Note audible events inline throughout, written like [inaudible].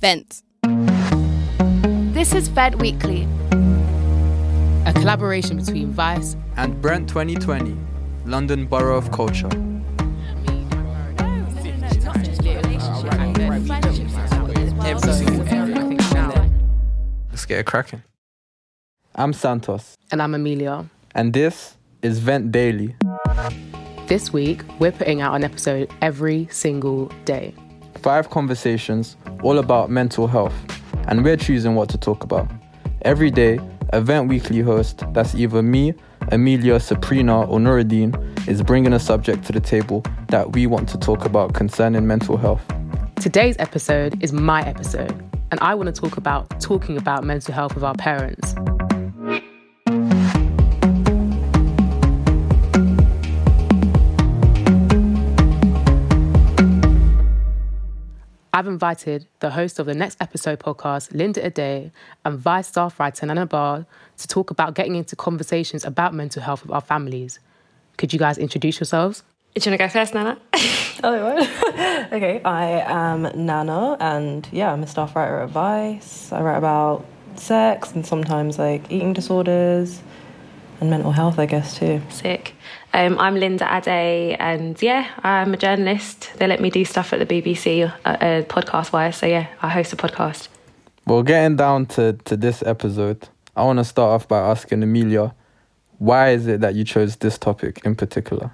Vent. This is Vent Weekly. A collaboration between Vice and Brent 2020, London Borough of Culture. Let's get it cracking. I'm Santos, and I'm Amelia. and this is Vent Daily. This week, we're putting out an episode every single day. Five conversations all about mental health, and we're choosing what to talk about. Every day, Vent Weekly host, that's either me, Amelia, Sabrina, or Nuruddin, is bringing a subject to the table that we want to talk about concerning mental health. Today's episode is my episode, and I want to talk about talking about mental health with our parents. I've invited the host of the next episode podcast, Linda Ade, and Vice staff writer Nana Baah to talk about getting into conversations about mental health with our families. Could you guys introduce yourselves? Do you want to go first, Nana? [laughs] Oh, what? [laughs] okay, I am Nana, and yeah, I'm a staff writer at Vice. I write about sex and sometimes like eating disorders and mental health, I guess, too. Sick. Um, I'm Linda Ade, and yeah, I'm a journalist. They let me do stuff at the BBC, uh, uh, podcast wise. So yeah, I host a podcast. Well, getting down to, to this episode, I want to start off by asking Amelia, why is it that you chose this topic in particular?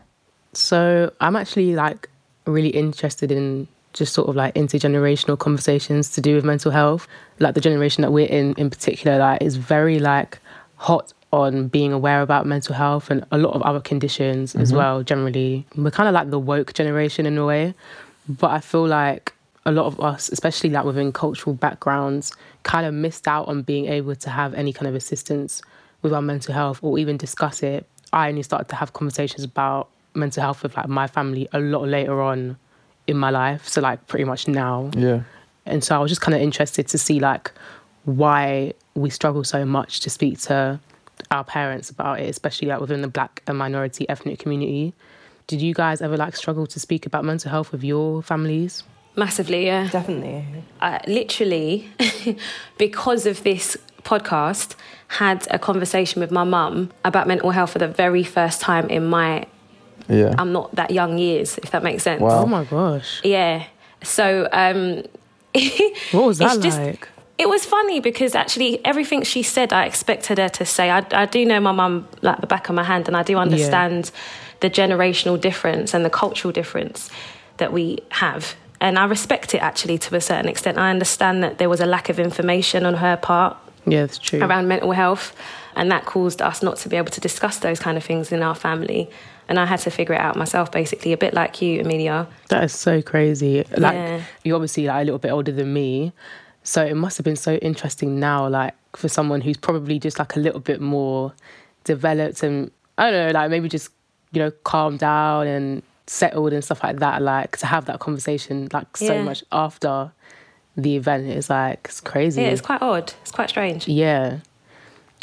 So I'm actually like really interested in just sort of like intergenerational conversations to do with mental health. Like the generation that we're in in particular, like is very like hot on being aware about mental health and a lot of other conditions as mm-hmm. well. Generally, we're kind of like the woke generation in a way, but I feel like a lot of us, especially like within cultural backgrounds, kind of missed out on being able to have any kind of assistance with our mental health or even discuss it. I only started to have conversations about mental health with like my family a lot later on in my life. So like pretty much now. Yeah. And so I was just kind of interested to see like why we struggle so much to speak to our parents about it, especially like within the black and minority ethnic community. Did you guys ever like struggle to speak about mental health with your families? Massively, yeah. Definitely. I literally, [laughs] because of this podcast, had a conversation with my mum about mental health for the very first time in my Yeah. I'm not that young years, if that makes sense. Wow. Oh my gosh. Yeah. So um [laughs] What was that It's just- like? It was funny because actually everything she said, I expected her to say. I, I do know my mum like the back of my hand, and I do understand the generational difference and the cultural difference that we have. And I respect it actually to a certain extent. I understand that there was a lack of information on her part Yeah, it's true. around mental health, and that caused us not to be able to discuss those kind of things in our family. And I had to figure it out myself, basically, a bit like you, Amelia. That is so crazy. Like Yeah. you're obviously like a little bit older than me. So it must have been so interesting now, like for someone who's probably just like a little bit more developed and I don't know, like maybe just, you know, calmed down and settled and stuff like that. Like to have that conversation like so Yeah. much after the event is like it's crazy. Yeah, it's quite odd. It's quite strange. Yeah.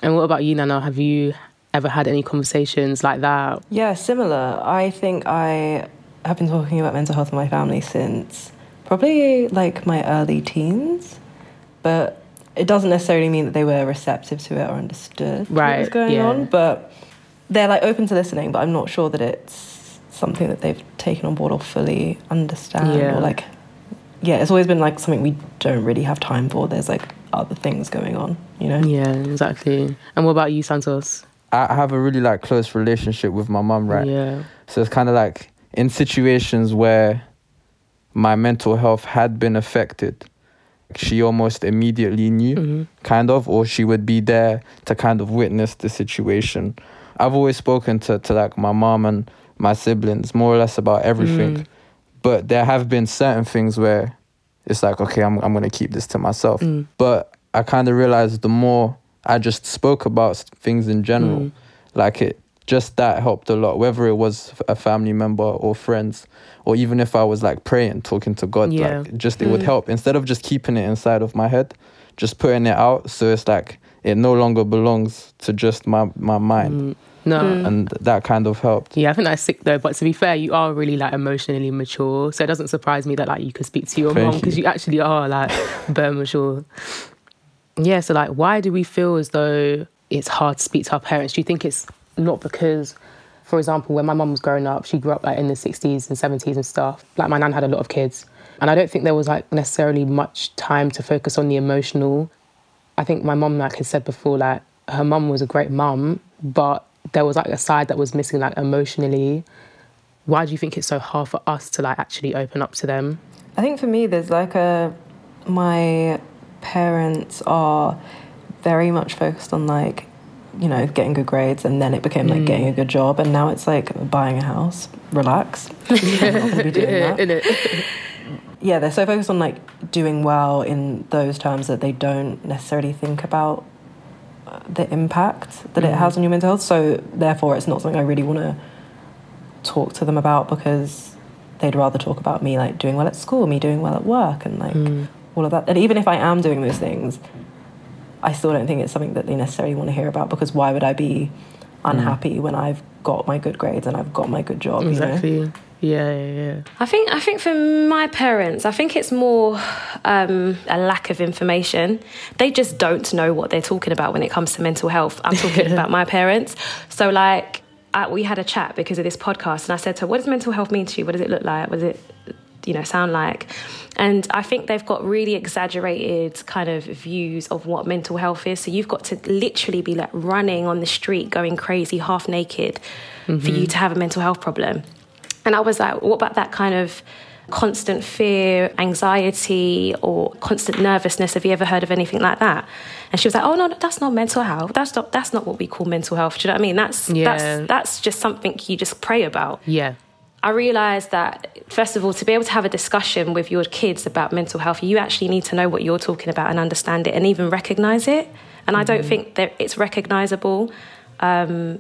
And what about you, Nana? Have you ever had any conversations like that? Yeah, similar. I think I have been talking about mental health in my family since probably like my early teens, but it doesn't necessarily mean that they were receptive to it or understood what was Right, going yeah. on. But they're like open to listening, but I'm not sure that it's something that they've taken on board or fully understand Yeah. or like yeah, it's always been like something we don't really have time for. There's like other things going on, you know? Yeah, exactly. And what about you, Santos? I have a really like close relationship with my mum, right? Yeah. So it's kind of like in situations where my mental health had been affected, she almost immediately knew, kind of, or she would be there to kind of witness the situation. I've always spoken to, to like my mom and my siblings, more or less about everything. Mm. But there have been certain things where it's like, okay, I'm I'm gonna keep this to myself. Mm. But I kind of realized the more I just spoke about things in general, Mm. like it just that helped a lot. Whether it was a family member or friends, or even if I was like praying, talking to God, Yeah. like just it would Mm. help instead of just keeping it inside of my head, just putting it out. So it's like it no longer belongs to just my my mind, Mm. No. Mm. and that kind of helped. Yeah, I think that's sick though. But to be fair, you are really like emotionally mature, so it doesn't surprise me that like you could speak to your Thank mom because you. you actually are like [laughs] very mature. Yeah, so like, why do we feel as though it's hard to speak to our parents? Do you think it's not because, for example, when my mum was growing up, she grew up like in the sixties and seventies and stuff. Like my nan had a lot of kids, and I don't think there was like necessarily much time to focus on the emotional. I think my mum, like I said before, like her mum was a great mum, but there was like a side that was missing, like emotionally. Why do you think it's so hard for us to like actually open up to them? I think for me, there's like a. My parents are very much focused on like, you know, getting good grades, and then it became like getting a mm. good job, and now it's like buying a house. Relax. [laughs] I'm not gonna be doing that. Innit? yeah, they're so focused on like doing well in those terms that they don't necessarily think about uh, the impact that it mm. has on your mental health. So therefore, it's not something I really want to talk to them about because they'd rather talk about me like doing well at school, me doing well at work, and like mm. all of that. And even if I am doing those things, I still don't think it's something that they necessarily want to hear about because why would I be unhappy when I've got my good grades and I've got my good job? You know? Exactly. Yeah, yeah, yeah. I think I think for my parents, I think it's more um, a lack of information. They just don't know what they're talking about when it comes to mental health. I'm talking [laughs] about my parents. So like, I, we had a chat because of this podcast, and I said to her, "What does mental health mean to you? What does it look like? What does it, you know, sound like?" And I think they've got really exaggerated kind of views of what mental health is. So you've got to literally be like running on the street, going crazy, half naked, for you to have a mental health problem. And I was like, what about that kind of constant fear, anxiety, or constant nervousness? Have you ever heard of anything like that? And she was like, oh no, that's not mental health. That's not that's not what we call mental health. Do you know what I mean? That's Yeah. that's that's just something you just pray about. Yeah. I realized that first of all, to be able to have a discussion with your kids about mental health, you actually need to know what you're talking about and understand it and even recognize it. And I don't think that it's recognizable. Um,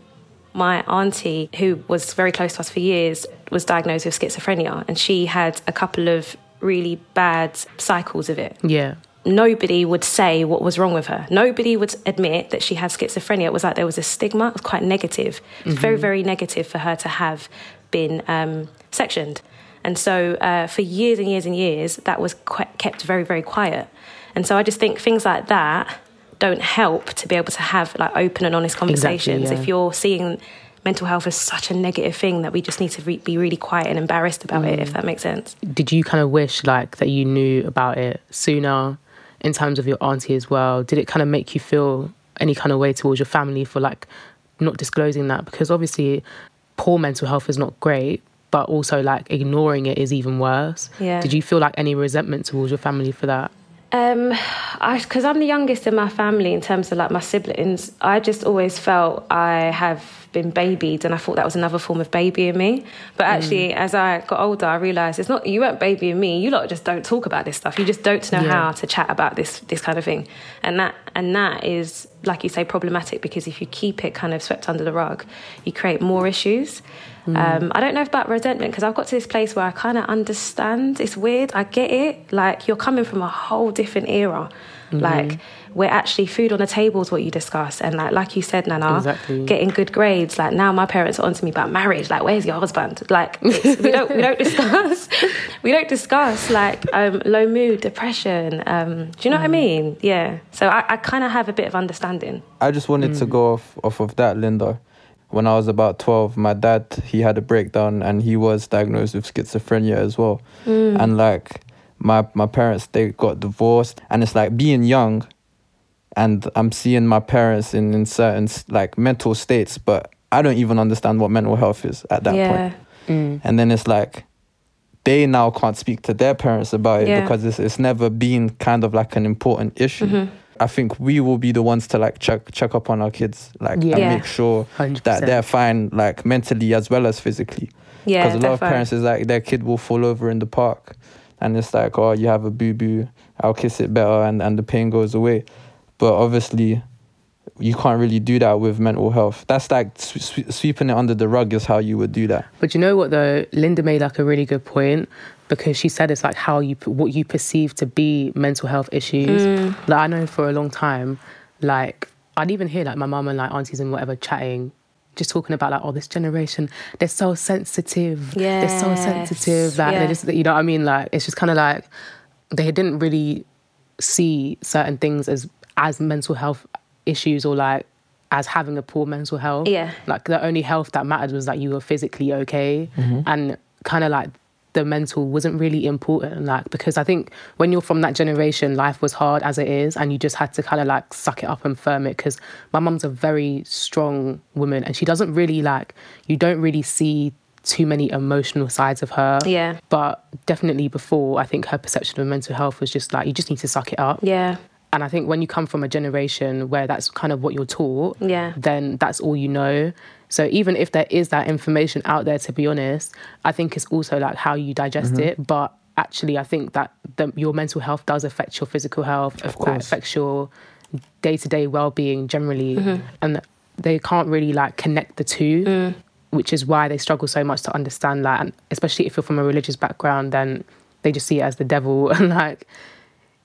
my auntie, who was very close to us for years, was diagnosed with schizophrenia, and she had a couple of really bad cycles of it. Yeah. Nobody would say what was wrong with her. Nobody would admit that she had schizophrenia. It was like there was a stigma. It was quite negative. It was very, very negative for her to have been um, sectioned. And so uh, for years and years and years, that was kept very, very quiet. And so I just think things like that don't help to be able to have like open and honest conversations. yeah. If you're seeing mental health as such a negative thing that we just need to re- be really quiet and embarrassed about it, if that makes sense. Did you kind of wish like that you knew about it sooner in terms of your auntie as well? Did it kind of make you feel any kind of way towards your family for like not disclosing that? Because obviously poor mental health is not great, but also like ignoring it is even worse. Yeah. Did you feel like any resentment towards your family for that? Um, I because I'm the youngest in my family in terms of like my siblings. I just always felt I have been babied, and I thought that was another form of babying me. But actually, as I got older, I realised it's not you weren't babying me. You lot just don't talk about this stuff. You just don't know Yeah. how to chat about this this kind of thing, and that and that is like you say problematic because if you keep it kind of swept under the rug, you create more issues. Um, I don't know about resentment because I've got to this place where I kind of understand. It's weird. I get it. Like you're coming from a whole different era. Like we're actually food on the table is what you discuss, and like like you said, Nana, Exactly. getting good grades. Like now, my parents are onto me about marriage. Like, where's your husband? Like we don't we don't [laughs] discuss we don't discuss like um, low mood, depression. Um, do you know what I mean? Yeah. So I, I kind of have a bit of understanding. I just wanted to go off, off of that, Linda. When I was about 12, my dad, he had a breakdown and he was diagnosed with schizophrenia as well. And like my, my parents, they got divorced. And it's like being young and I'm seeing my parents in, in certain like mental states, but I don't even understand what mental health is at that yeah. point. And then it's like they now can't speak to their parents about it Yeah. because it's, it's never been kind of like an important issue. Mm-hmm. I think we will be the ones to like check check up on our kids, like Yeah. and make sure 100%. that they're fine, like mentally as well as physically. Yeah, Because a lot of defo. parents is like their kid will fall over in the park, and it's like, oh, you have a boo boo, I'll kiss it better, and and the pain goes away. But obviously, you can't really do that with mental health. That's like sw- sw- sweeping it under the rug is how you would do that. But you know what though, Linda made like a really good point because she said it's like how you what you perceive to be mental health issues. Mm. Like I know for a long time, like I'd even hear like my mum and like aunties and whatever chatting, just talking about like oh this generation they're so sensitive, Yeah. they're so sensitive, like Yeah. they're just you know what I mean like it's just kind of like they didn't really see certain things as as mental health issues or like as having a poor mental health. Yeah. Like the only health that mattered was that you were physically okay mm-hmm. and kind of like the mental wasn't really important like because I think when you're from that generation life was hard as it is and you just had to kind of like suck it up and firm it because my mum's a very strong woman and she doesn't really like you don't really see too many emotional sides of her Yeah. but definitely before I think her perception of mental health was just like you just need to suck it up Yeah. And I think when you come from a generation where that's kind of what you're taught, Yeah. then that's all you know. So even if there is that information out there, to be honest, I think it's also like how you digest Mm-hmm. it. But actually, I think that the, your mental health does affect your physical health, of course. affects your day to day well being generally, Mm-hmm. and they can't really like connect the two. Mm. Which is why they struggle so much to understand that, and especially if you're from a religious background, then they just see it as the devil, [laughs] and like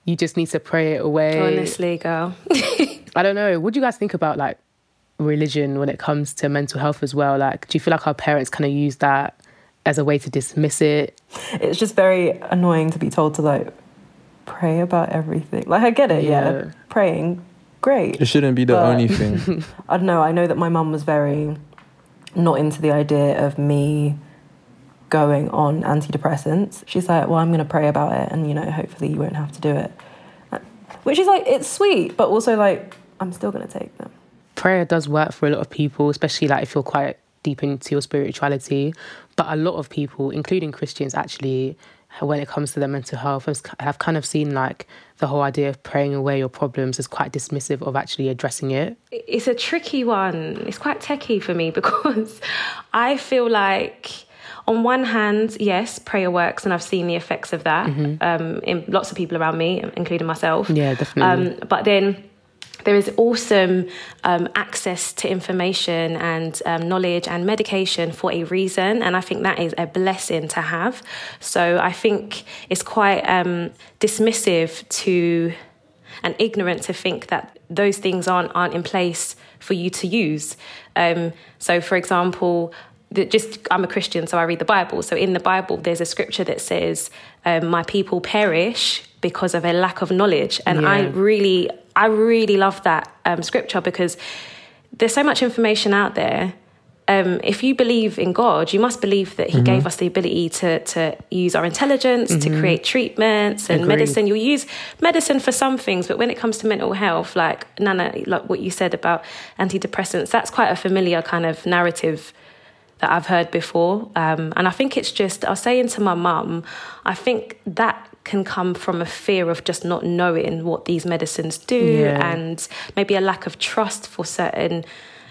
you just need to pray it away. Honestly, girl. [laughs] I don't know. What do you guys think about like religion when it comes to mental health as well? Like, do you feel like our parents kind of use that as a way to dismiss it? It's just very annoying to be told to like pray about everything. Like I get it, yeah, Yeah. praying, great. It shouldn't be the But- only [laughs] thing. I don't know. I know that my mum was very not into the idea of me going on antidepressants. She's like, well, I'm going to pray about it, and you know, hopefully you won't have to do it. Uh, which is like, it's sweet, but also like, I'm still going to take them. Prayer does work for a lot of people, especially like if you're quite deep into your spirituality. But a lot of people, including Christians, actually, when it comes to their mental health, has- have kind of seen like the whole idea of praying away your problems as quite dismissive of actually addressing it. it's a tricky one. It's quite techie for me [laughs] because I feel like, on one hand, yes, prayer works, and I've seen the effects of that um, in lots of people around me, including myself. Mm-hmm. Yeah, definitely. Um, but then there is awesome um, access to information and um, knowledge and medication for a reason. And I think that is a blessing to have. So I think it's quite um, dismissive to and ignorant to think that those things aren't aren't in place for you to use. Um, so, for example, the, just I'm a Christian, so I read the Bible. So in the Bible, there's a scripture that says, um, "My people perish because of a lack of knowledge," and I really, I really love that um, scripture because there's so much information out there. Um, if you believe in God, you must believe that He gave us the ability to to use our intelligence to create treatments and Agreed. medicine. You'll use medicine for some things, but when it comes to mental health, like Nana, like what you said about antidepressants, that's quite a familiar kind of narrative that I've heard before. Um, and I think it's just, I was saying to my mum, I think that can come from a fear of just not knowing what these medicines do Yeah. and maybe a lack of trust for certain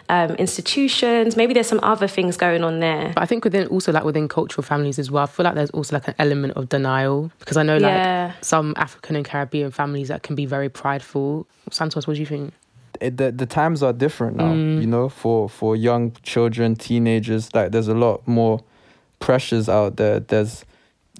um, institutions. Maybe there's some other things going on there. But I think within also like within cultural families as well, I feel like there's also like an element of denial because I know like Yeah. some African and Caribbean families that can be very prideful. Santos, what do you think? It, the, the times are different now mm. you know for for young children teenagers like there's a lot more pressures out there. There's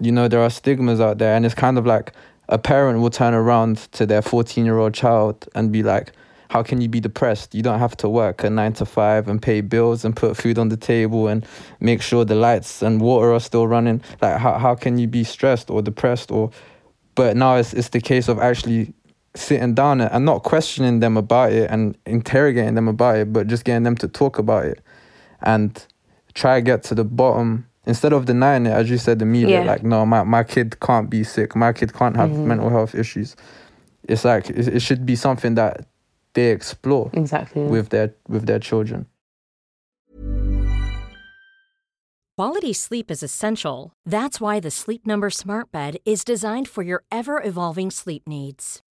you know there are stigmas out there and it's kind of like a parent will turn around to their 14 year old child and be like how can you be depressed? You don't have to work a 9 to 5 and pay bills and put food on the table and make sure the lights and water are still running. Like how, how can you be stressed or depressed or but now it's, it's the case of actually sitting down and not questioning them about it and interrogating them about it, but just getting them to talk about it and try to get to the bottom instead of denying it, as you said, the media, Yeah. like, no, my, my kid can't be sick, my kid can't have mm-hmm. mental health issues. It's like it, it should be something that they explore Exactly. with their with their children. Quality sleep is essential. That's why the Sleep Number Smart Bed is designed for your ever evolving sleep needs.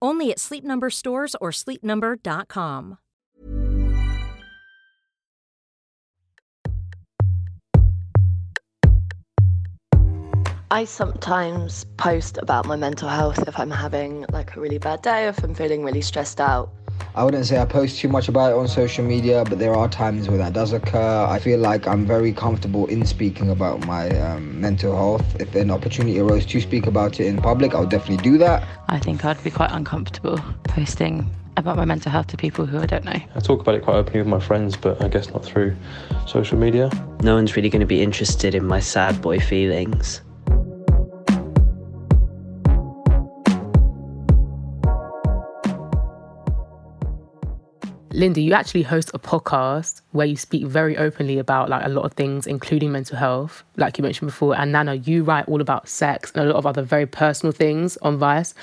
Only at Sleep Number stores or sleepnumber.com. I sometimes post about my mental health if I'm having like a really bad day, if I'm feeling really stressed out. I wouldn't say I post too much about it on social media, but there are times where that does occur. I feel like I'm very comfortable in speaking about my um, mental health. If an opportunity arose to speak about it in public, I'll definitely do that. I think I'd be quite uncomfortable posting about my mental health to people who I don't know. I talk about it quite openly with my friends, but I guess not through social media. No one's really going to be interested in my sad boy feelings. Linda, you actually host a podcast where you speak very openly about like a lot of things, including mental health, like you mentioned before. And Nana, you write all about sex and a lot of other very personal things on Vice.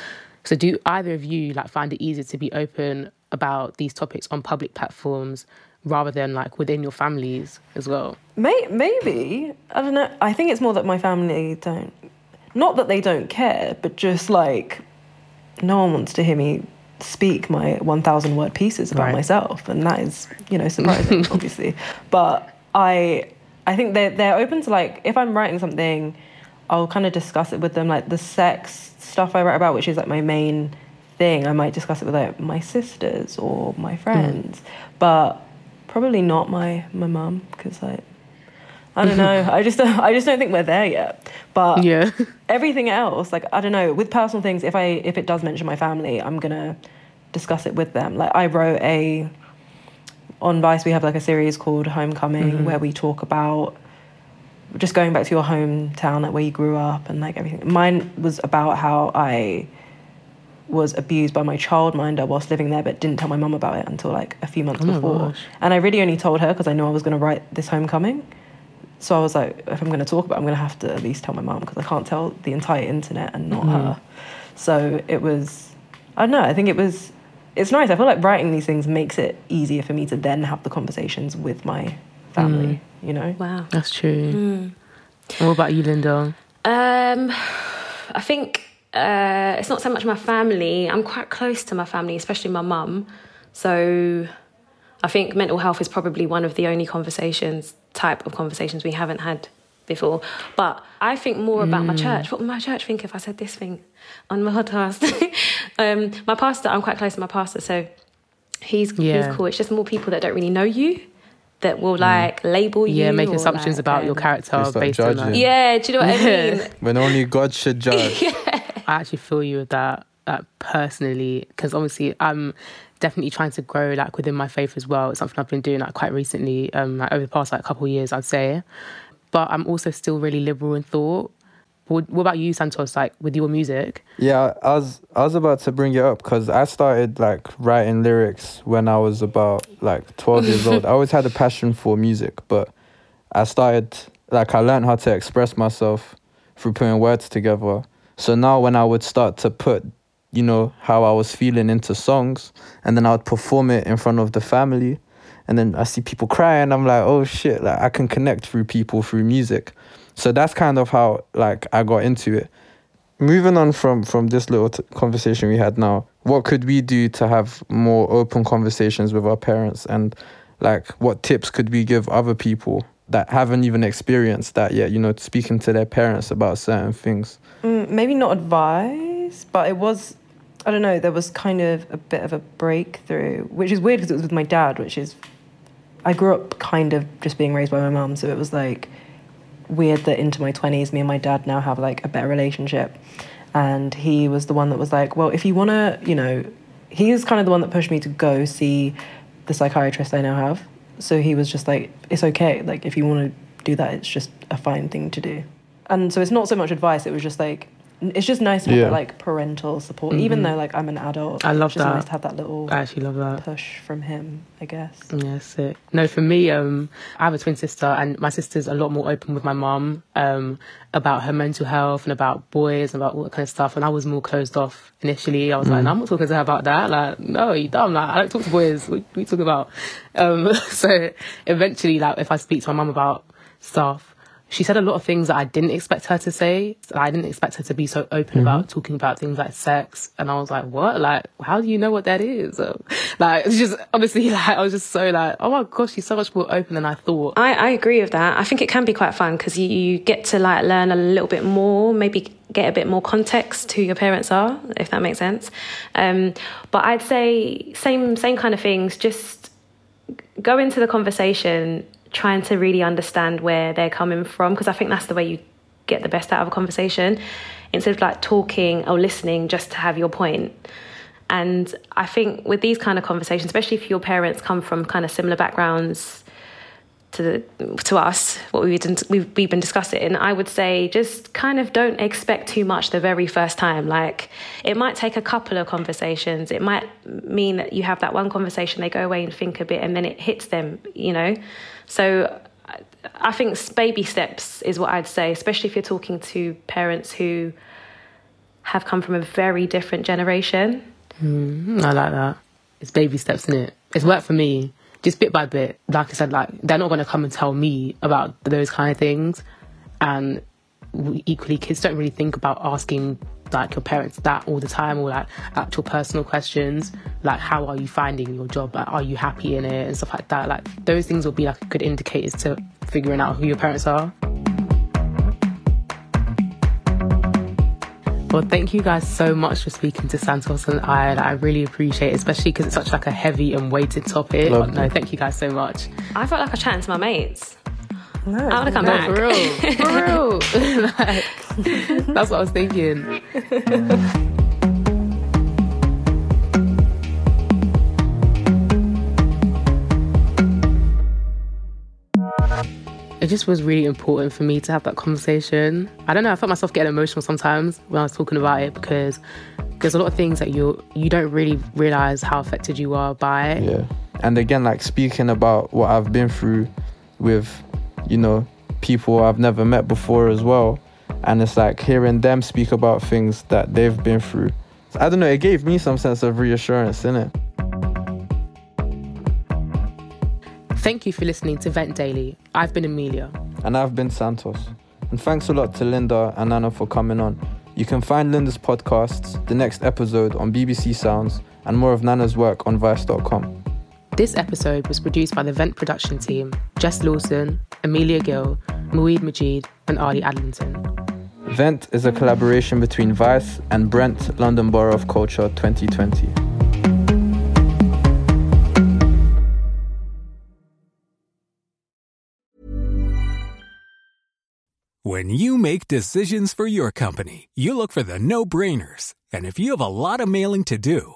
So do either of you like find it easier to be open about these topics on public platforms rather than like within your families as well? May- maybe. I don't know. I think it's more that my family don't not that they don't care, but just like no one wants to hear me speak my 1000 word pieces about right. myself and that is you know surprising [laughs] obviously but i i think they're, they're open to like if i'm writing something i'll kind of discuss it with them like the sex stuff i write about which is like my main thing i might discuss it with like my sisters or my friends mm. but probably not my my mum because like I don't know. [laughs] I just I just don't think we're there yet. But yeah. everything else, like I don't know, with personal things, if I if it does mention my family, I'm gonna discuss it with them. Like I wrote a on Vice, we have like a series called Homecoming mm-hmm. where we talk about just going back to your hometown, like where you grew up and like everything. Mine was about how I was abused by my childminder whilst living there, but didn't tell my mum about it until like a few months oh before. And I really only told her because I knew I was going to write this homecoming. So I was like, if I'm going to talk about it, I'm going to have to at least tell my mum because I can't tell the entire internet and not mm-hmm. her. So it was, I don't know, I think it was, it's nice. I feel like writing these things makes it easier for me to then have the conversations with my family, mm. you know? Wow. That's true. Mm. what about you, Linda? Um, I think uh, it's not so much my family. I'm quite close to my family, especially my mum. So I think mental health is probably one of the only conversations, type of conversations we haven't had before. But I think more about mm. my church. What would my church think if I said this thing on my [laughs] podcast? [laughs] um, my pastor, I'm quite close to my pastor, so he's yeah. he's cool. It's just more people that don't really know you that will mm. like mm. label you. Yeah, make assumptions like, about um, your character based on that. Yeah, do you know what I mean? [laughs] when only God should judge. yeah. I actually feel you with that, that personally, because obviously I'm definitely trying to grow like within my faith as well. It's something I've been doing like quite recently, um, like, over the past like couple of years, I'd say. But I'm also still really liberal in thought. What, what about you, Santos? Like with your music? Yeah, I was I was about to bring it up because I started like writing lyrics when I was about like 12 years old. I always had a passion for music, but I started like I learned how to express myself through putting words together. So now when I would start to put you know, how I was feeling into songs. And then I would perform it in front of the family. And then I see people cry and I'm like, oh shit, like I can connect through people through music. So that's kind of how like I got into it. Moving on from from this little t- conversation we had now, what could we do to have more open conversations with our parents and like what tips could we give other people that haven't even experienced that yet, you know, speaking to their parents about certain things? Mm, maybe not advice, but it was I don't know, there was kind of a bit of a breakthrough, which is weird because it was with my dad, which is, I grew up kind of just being raised by my mum, so it was like weird that into my 20s, me and my dad now have like a better relationship. And he was the one that was like, well, if you want to, you know, he is kind of the one that pushed me to go see the psychiatrist I now have. So he was just like, it's okay. Like, if you want to do that, it's just a fine thing to do. And so it's not so much advice, it was just like, it's just nice to have Yeah. that, like parental support, even Mhm. though like I'm an adult. I love it's just that. nice to have that little I actually love that. push from him, I guess. Yeah, sick. No, for me, um, I have a twin sister, and my sister's a lot more open with my mum um, about her mental health and about boys and about all that kind of stuff. And I was more closed off initially. I was like, Mm. no, I'm not talking to her about that. Like, no, you dumb. Like, I don't talk to boys. What, what you talking about? Um, [laughs] so eventually, like, if I speak to my mum about stuff, she said a lot of things that I didn't expect her to say. I didn't expect her to be so open about talking about things like sex. And I was like, what? Like, how do you know what that is? [laughs] Like, it's just, obviously, [laughs] like, I was just so like, oh my gosh, she's so much more open than I thought. I, I agree with that. I think it can be quite fun because you, you get to like learn a little bit more, maybe get a bit more context to who your parents are, if that makes sense. Um, but I'd say same same kind of things. Just go into the conversation trying to really understand where they're coming from because I think that's the way you get the best out of a conversation instead of like talking or listening just to have your point. And I think with these kind of conversations, especially if your parents come from kind of similar backgrounds to the, to us, what we've been, we've, we've been discussing, I would say just kind of don't expect too much the very first time. Like it might take a couple of conversations. It might mean that you have that one conversation, they go away and think a bit, and then it hits them, you know. So I- think baby steps is what I'd say, especially if you're talking to parents who have come from a very different generation. Mm, I like that. It's baby steps, in it? It's worked for me, just bit by bit. Like I said, like they're not going to come and tell me about those kind of things. And equally, kids don't really think about asking like your parents that all the time or like actual personal questions like how are you finding your job like are you happy in it and stuff like that like those things will be like good indicators to figuring out who your parents are Well, thank you guys so much for speaking to Santos and I. Like, I really appreciate it, especially because it's such like a heavy and weighted topic. But no, thank you guys so much. I felt like I was chatting to my mates. I want to come No, back. for real, for real. Like, [laughs] [laughs] that's what I was thinking. It just was really important for me to have that conversation. I don't know, I felt myself getting emotional sometimes when I was talking about it because there's a lot of things that you you don't really realize how affected you are by it. Yeah. And again, like speaking about what I've been through with, you know, people I've never met before as well. And it's like hearing them speak about things that they've been through. I don't know, it gave me some sense of reassurance, innit? Thank you for listening to Vent Daily. I've been Amelia. And I've been Santos. And thanks a lot to Linda and Nana for coming on. You can find Linda's podcasts, the next episode on BBC Sounds, and more of Nana's work on Vice.com. This episode was produced by the Vent production team Jess Lawson, Amelia Gill, Mueed Majid, and Ali Adlington. Vent is a collaboration between Vice and Brent London Borough of Culture 2020. When you make decisions for your company, you look for the no brainers. And if you have a lot of mailing to do,